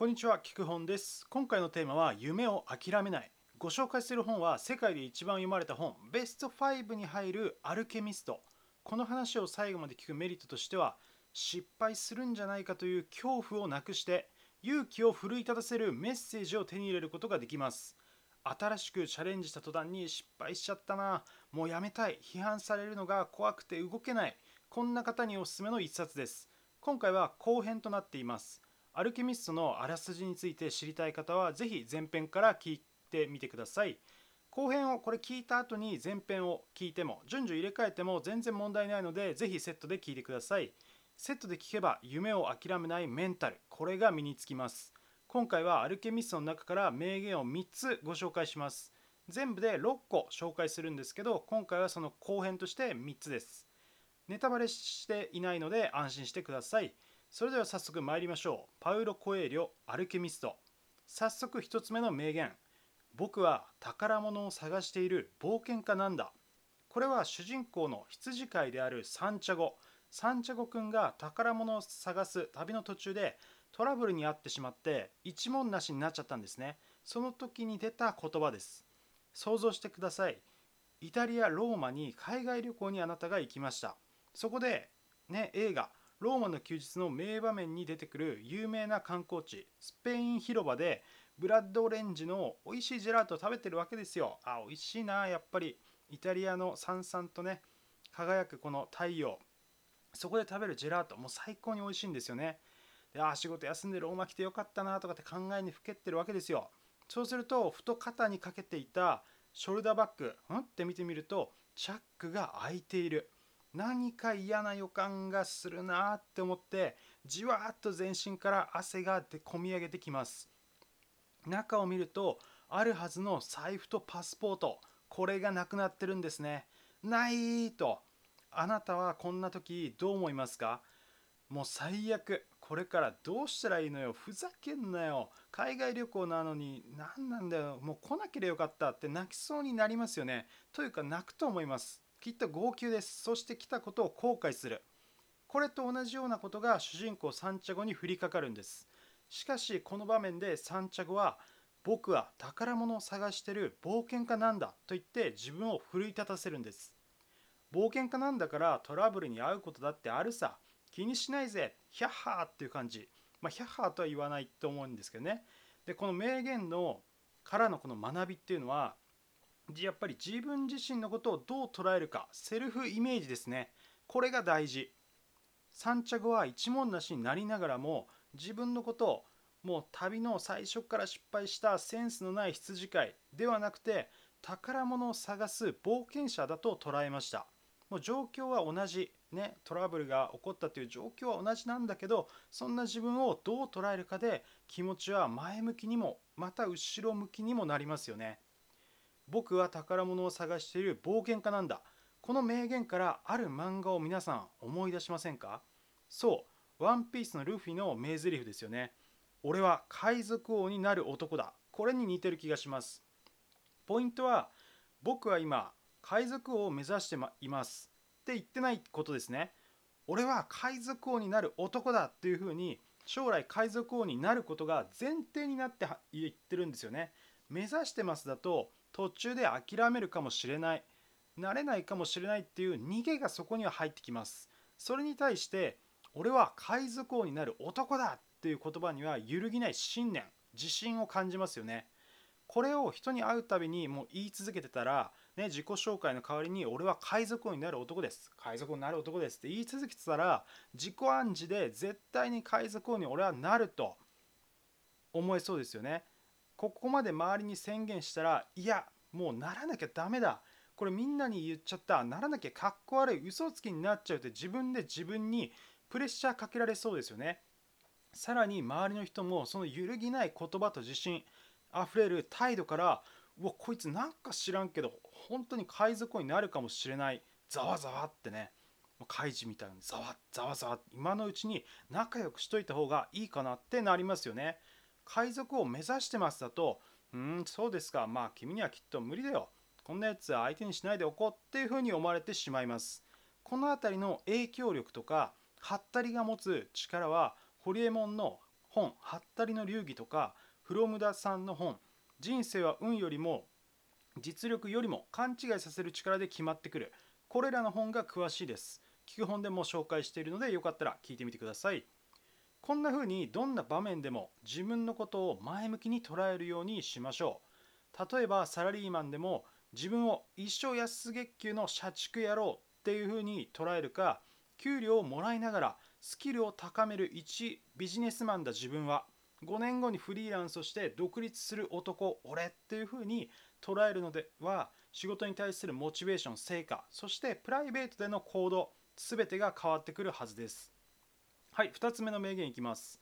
こんにちは、聞く本です。今回のテーマは夢を諦めない。ご紹介する本は世界で一番読まれた本、ベスト5に入るアルケミスト。この話を最後まで聞くメリットとしては、失敗するんじゃないかという恐怖をなくして、勇気を奮い立たせるメッセージを手に入れることができます。新しくチャレンジした途端に失敗しちゃったな、もうやめたい、批判されるのが怖くて動けない。こんな方におすすめの一冊です。今回は後編となっています。アルケミストのあらすじについて知りたい方はぜひ前編から聞いてみてください。後編をこれ聞いた後に前編を聞いても順序入れ替えても全然問題ないのでぜひセットで聞いてください。セットで聞けば夢を諦めないメンタルこれが身につきます。今回はアルケミストの中から名言を3つご紹介します。全部で6個紹介するんですけど今回はその後編として3つです。ネタバレしていないので安心してください。それでは早速参りましょう。パウロ・コエリョ、アルケミスト。早速一つ目の名言。僕は宝物を探している冒険家なんだ。これは主人公の羊飼いであるサンチャゴ。サンチャゴくんが宝物を探す旅の途中でトラブルに遭ってしまって一文なしになっちゃったんですね。その時に出た言葉です。想像してください。イタリア・ローマに海外旅行にあなたが行きました。そこで、ね、映画ローマの休日の名場面に出てくる有名な観光地スペイン広場でブラッドオレンジの美味しいジェラートを食べてるわけですよ。あ美味しいなやっぱり。イタリアのさんさんとね輝くこの太陽。そこで食べるジェラートもう最高に美味しいんですよね。であ仕事休んでローマ来てよかったなとかって考えにふけってるわけですよ。そうするとふと肩にかけていたショルダーバッグん？って見てみるとチャックが開いている。何か嫌な予感がするなって思ってじわーっと全身から汗が出込み上げてきます。中を見るとあるはずの財布とパスポートこれがなくなってるんですね。ないとあなたはこんな時どう思いますか？もう最悪これからどうしたらいいのよ？ふざけんなよ。海外旅行なのに何なんだよ。もう来なければよかったって泣きそうになりますよね。というか泣くと思います。きっと号泣です。そして来たことを後悔する。これと同じようなことが主人公サンチャゴに降りかかるんです。しかしこの場面でサンチャゴは僕は宝物を探してる冒険家なんだと言って自分を奮い立たせるんです。冒険家なんだからトラブルに遭うことだってあるさ。気にしないぜ。ヒャッハーっていう感じ。まあヒャッハーとは言わないと思うんですけどね。で、この名言のからのこの学びっていうのはやっぱり自分自身のことをどう捉えるかセルフイメージですね。これが大事。サンチャゴは一文なしになりながらも自分のことをもう旅の最初から失敗したセンスのない羊飼いではなくて宝物を探す冒険者だと捉えました。もう状況は同じ。ねトラブルが起こったという状況は同じなんだけどそんな自分をどう捉えるかで気持ちは前向きにもまた後ろ向きにもなりますよね。僕は宝物を探している冒険家なんだ。この名言からある漫画を皆さん思い出しませんか？そう、ワンピースのルフィの名台詞ですよね。俺は海賊王になる男だ。これに似てる気がします。ポイントは、僕は今、海賊王を目指しています。って言ってないことですね。俺は海賊王になる男だっていうふうに、将来海賊王になることが前提になって言ってるんですよね。目指してますだと、途中で諦めるかもしれないなれないかもしれないっていう逃げがそこには入ってきます。それに対して俺は海賊王になる男だっていう言葉には揺るぎない信念自信を感じますよね。これを人に会うたびにもう言い続けてたら、ね、自己紹介の代わりに俺は海賊王になる男です。海賊王になる男ですって言い続けてたら自己暗示で絶対に海賊王に俺はなると思えそうですよね。ここまで周りに宣言したらいやもうならなきゃダメだ。これみんなに言っちゃった。ならなきゃかっこ悪い嘘つきになっちゃうって自分で自分にプレッシャーかけられそうですよね。さらに周りの人もその揺るぎない言葉と自信あふれる態度からうわこいつなんか知らんけど本当に海賊になるかもしれない。ざわざわってね。怪事みたいにざわざわざわ今のうちに仲良くしといた方がいいかなってなりますよね。海賊を目指してますだと、うん、そうですか、まあ君にはきっと無理だよ。こんなやつ相手にしないでおこうっていうふうに思われてしまいます。この辺りの影響力とか、ハったりが持つ力は、ホリエモンの本「はったりの流儀」とかフロムダさんの本「人生は運よりも実力よりも勘違いさせる力で決まってくる」これらの本が詳しいです聞く本でも紹介しているのでよかったら聞いてみてくださいこんな風にどんな場面でも自分のことを前向きに捉えるようにしましょう。例えばサラリーマンでも自分を一生安月給の社畜野郎っていう風に捉えるか給料をもらいながらスキルを高める一ビジネスマンだ自分は5年後にフリーランスとして独立する男俺っていう風に捉えるのでは仕事に対するモチベーション成果そしてプライベートでの行動全てが変わってくるはずです。はい2つ目の名言いきます。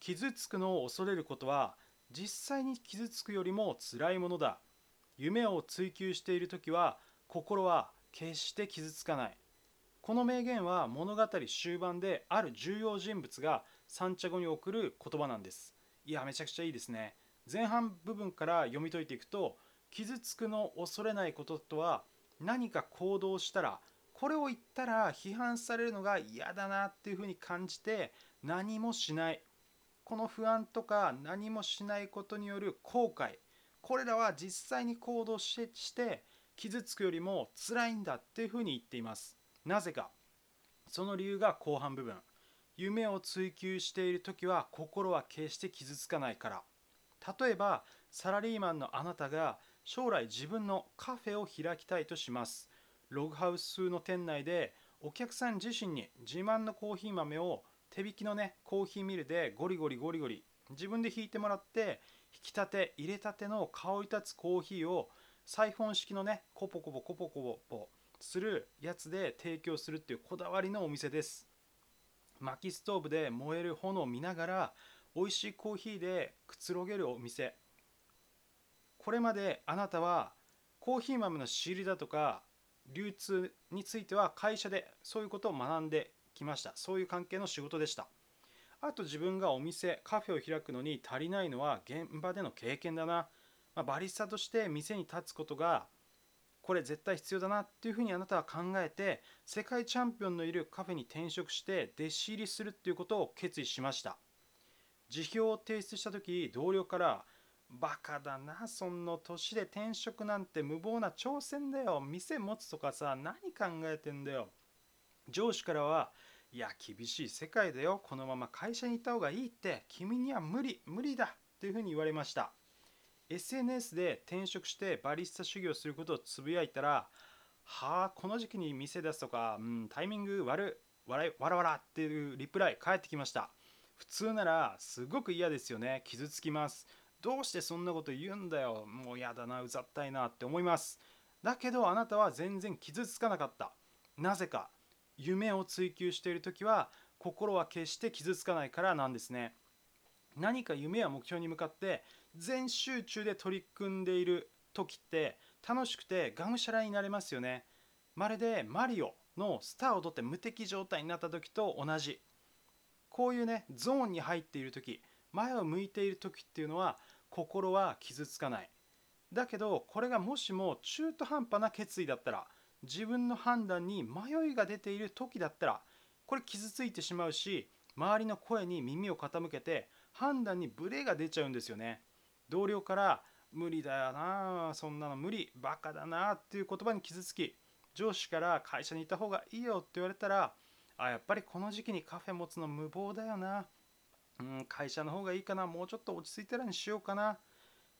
傷つくのを恐れることは実際に傷つくよりも辛いものだ。夢を追求している時は心は決して傷つかない。この名言は物語終盤である重要人物が三茶語に送る言葉なんです。いやめちゃくちゃいいですね。前半部分から読み解いていくと傷つくのを恐れないこととは何か行動したらこれを言ったら批判されるのが嫌だなっていうふうに感じて何もしない。この不安とか何もしないことによる後悔。これらは実際に行動して傷つくよりも辛いんだっていうふうに言っています。なぜか。その理由が後半部分。夢を追求している時は心は決して傷つかないから。例えばサラリーマンのあなたが将来自分のカフェを開きたいとします。ログハウスの店内でお客さん自身に自慢のコーヒー豆を手引きのねコーヒーミルでゴリゴリゴリゴリ自分で引いてもらって引きたて入れたての香り立つコーヒーをサイフォン式のねコポコポコポコポするやつで提供するっていうこだわりのお店です。薪ストーブで燃える炎を見ながら美味しいコーヒーでくつろげるお店。これまであなたはコーヒー豆の仕入れだとか流通については会社でそういうことを学んできました。そういう関係の仕事でした。あと自分がお店カフェを開くのに足りないのは現場での経験だな、まあ、バリスタとして店に立つことがこれ絶対必要だなっていうふうにあなたは考えて世界チャンピオンのいるカフェに転職して弟子入りするっていうことを決意しました。辞表を提出した時同僚からバカだなそんな年で転職なんて無謀な挑戦だよ。店持つとかさ何考えてんだよ。上司からはいや厳しい世界だよ。このまま会社に行った方がいいって。君には無理無理だ。っていうふうに言われました。SNS で転職してバリスタ修行することをつぶやいたらはあこの時期に店出すとか、うん、タイミング悪わらわらわらっていうリプライ返ってきました。普通ならすごく嫌ですよね。傷つきます。どうしてそんなこと言うんだよ。もうやだなうざったいなって思います。だけどあなたは全然傷つかなかった。なぜか夢を追求している時は心は決して傷つかないからなんですね。何か夢や目標に向かって全集中で取り組んでいる時って楽しくてがむしゃらになれますよね。まるでマリオのスターを取って無敵状態になった時と同じ。こういうねゾーンに入っている時前を向いている時っていうのは心は傷つかない。だけどこれがもしも中途半端な決意だったら自分の判断に迷いが出ている時だったらこれ傷ついてしまうし周りの声に耳を傾けて判断にブレが出ちゃうんですよね。同僚から無理だよなそんなの無理バカだなっていう言葉に傷つき上司から会社にいた方がいいよって言われたらあやっぱりこの時期にカフェ持つの無謀だよなうん会社の方がいいかなもうちょっと落ち着いたらにしようかな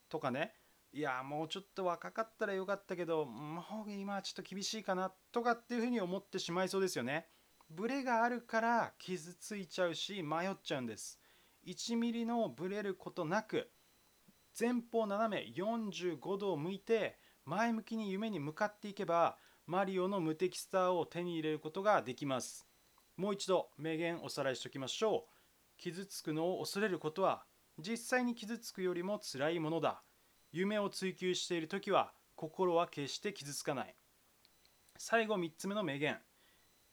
とかねいやもうちょっと若かったらよかったけどもう今はちょっと厳しいかなとかっていうふうに思ってしまいそうですよね。ブレがあるから傷ついちゃうし迷っちゃうんです。1ミリのブレることなく前方斜め45度を向いて前向きに夢に向かっていけばマリオの無敵スターを手に入れることができます。もう一度名言おさらいしておきましょう。傷つくのを恐れることは実際に傷つくよりも辛いものだ。夢を追求している時は心は決して傷つかない。最後3つ目の名言。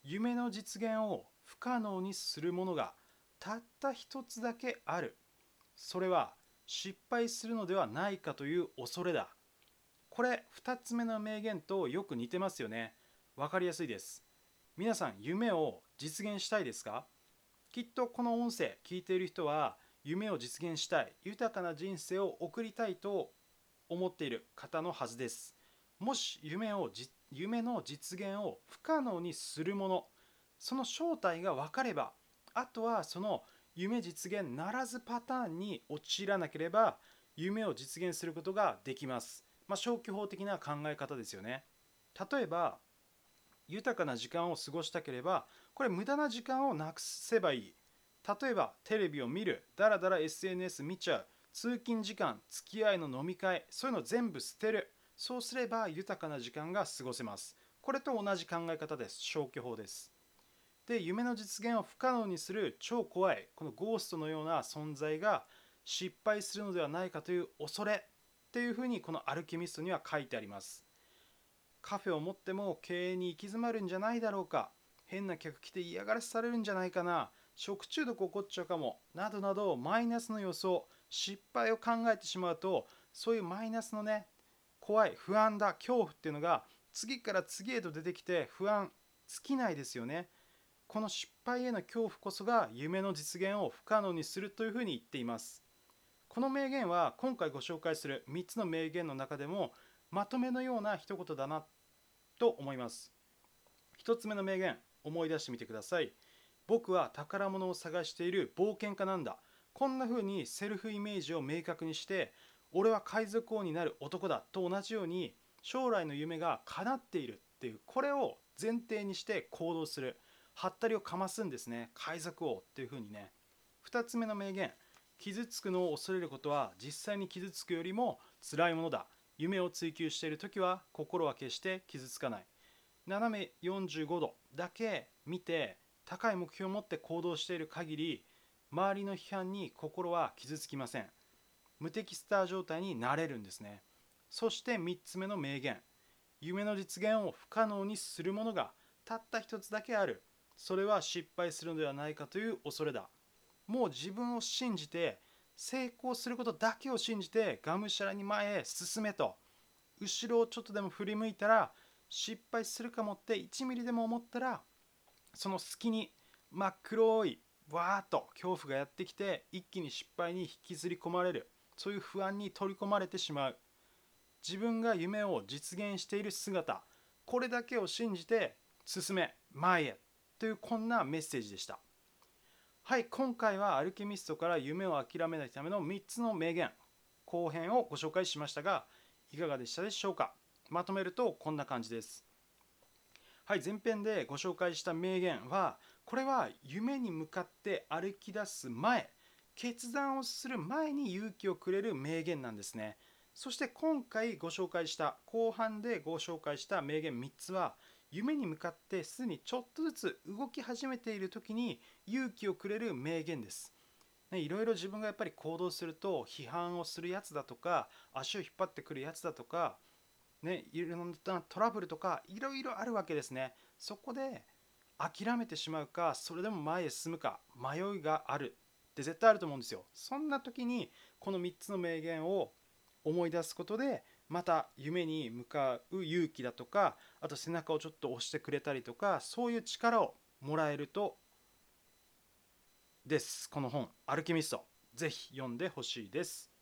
夢の実現を不可能にするものがたった一つだけある。それは失敗するのではないかという恐れだ。これ2つ目の名言とよく似てますよね。わかりやすいです。皆さん夢を実現したいですか？きっとこの音声聞いている人は夢を実現したい豊かな人生を送りたいと思っている方のはずですもし夢を夢の実現を不可能にするものその正体が分かればあとはその夢実現ならずパターンに陥らなければ夢を実現することができます。まあ、消去法的な考え方ですよね。例えば豊かな時間を過ごしたければこれ無駄な時間をなくせばいい。例えばテレビを見る、だらだら SNS 見ちゃう、通勤時間、付き合いの飲み会、そういうの全部捨てる。そうすれば豊かな時間が過ごせます。これと同じ考え方です。消去法です。で夢の実現を不可能にする超怖いこのゴーストのような存在が失敗するのではないかという恐れっていうふうにこのアルケミストには書いてありますカフェを持っても経営に行き詰まるんじゃないだろうか変な客来て嫌がらせされるんじゃないかな。食中毒起こっちゃうかも。などなどマイナスの予想失敗を考えてしまうとそういうマイナスのね怖い不安だ恐怖っていうのが次から次へと出てきて不安尽きないですよね。この失敗への恐怖こそが夢の実現を不可能にするというふうに言っています。この名言は今回ご紹介する3つの名言の中でもまとめのような一言だなと思います。1つ目の名言。思い出してみてください。僕は宝物を探している冒険家なんだ。こんな風にセルフイメージを明確にして俺は海賊王になる男だと同じように将来の夢が叶っているっていうこれを前提にして行動する。はったりをかますんですね。海賊王っていう風にね。2つ目の名言。傷つくのを恐れることは実際に傷つくよりも辛いものだ。夢を追求している時は心は決して傷つかない。斜め45度だけ見て高い目標を持って行動している限り周りの批判に心は傷つきません。無敵スター状態になれるんですね。そして3つ目の名言。夢の実現を不可能にするものがたった一つだけある。それは失敗するのではないかという恐れだ。もう自分を信じて成功することだけを信じてがむしゃらに前へ進めと。後ろをちょっとでも振り向いたら失敗するかもって1ミリでも思ったらその隙に真っ黒いわーっと恐怖がやってきて一気に失敗に引きずり込まれる。そういう不安に取り込まれてしまう。自分が夢を実現している姿。これだけを信じて進め前へ。というこんなメッセージでした。はい、今回はアルケミストから夢を諦めないための3つの名言。後編をご紹介しましたがいかがでしたでしょうか？まとめるとこんな感じです。はい、前編でご紹介した名言はこれは夢に向かって歩き出す前決断をする前に勇気をくれる名言なんですね。そして今回ご紹介した後半でご紹介した名言3つは夢に向かってすでにちょっとずつ動き始めている時に勇気をくれる名言です。ね、いろいろ自分がやっぱり行動すると批判をするやつだとか足を引っ張ってくるやつだとか、ね、いろんなトラブルとかいろいろあるわけですね。そこで諦めてしまうかそれでも前へ進むか迷いがあるって絶対あると思うんですよ。そんな時にこの3つの名言を思い出すことでまた夢に向かう勇気だとかあと背中をちょっと押してくれたりとかそういう力をもらえるとですこの本「アルケミスト」ぜひ読んでほしいです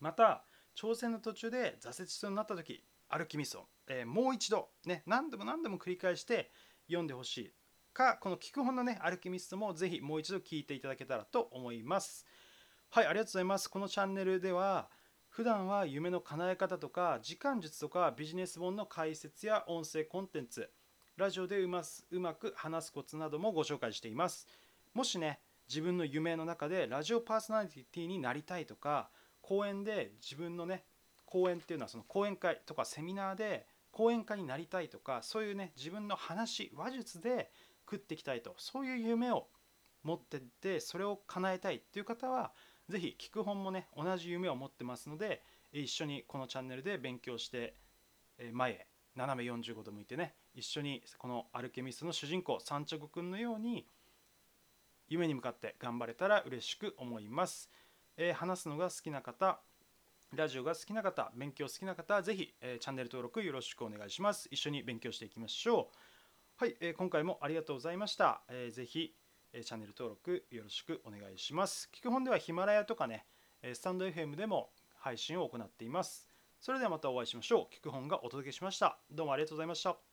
また挑戦の途中で挫折しそうになった時「アルケミスト」えー、もう一度ね何度も何度も繰り返して読んでほしい。かこの聞く本のね「アルケミスト」もぜひもう一度聞いていただけたらと思います。はいありがとうございます。このチャンネルでは普段は夢の叶え方とか時間術とかビジネス本の解説や音声コンテンツラジオでうますうまく話すコツなどもご紹介しています。もしね自分の夢の中でラジオパーソナリティになりたいとか講演で自分のね講演っていうのはその講演会とかセミナーで講演家になりたいとかそういうね自分の話話術で食っていきたいとそういう夢を持ってってそれを叶えたいっていう方はぜひ聞く本もね同じ夢を持ってますので一緒にこのチャンネルで勉強して前へ斜め45度向いてね一緒にこのアルケミストの主人公サンチョゴくんのように夢に向かって頑張れたら嬉しく思います、えー、話すのが好きな方ラジオが好きな方勉強好きな方はぜひ、えー、チャンネル登録よろしくお願いします。一緒に勉強していきましょう。はい、えー、今回もありがとうございました、えー、ぜひえチャンネル登録よろしくお願いします。聞く本ではヒマラヤとかねえスタンド FM でも配信を行っています。それではまたお会いしましょう。聞く本がお届けしました。どうもありがとうございました。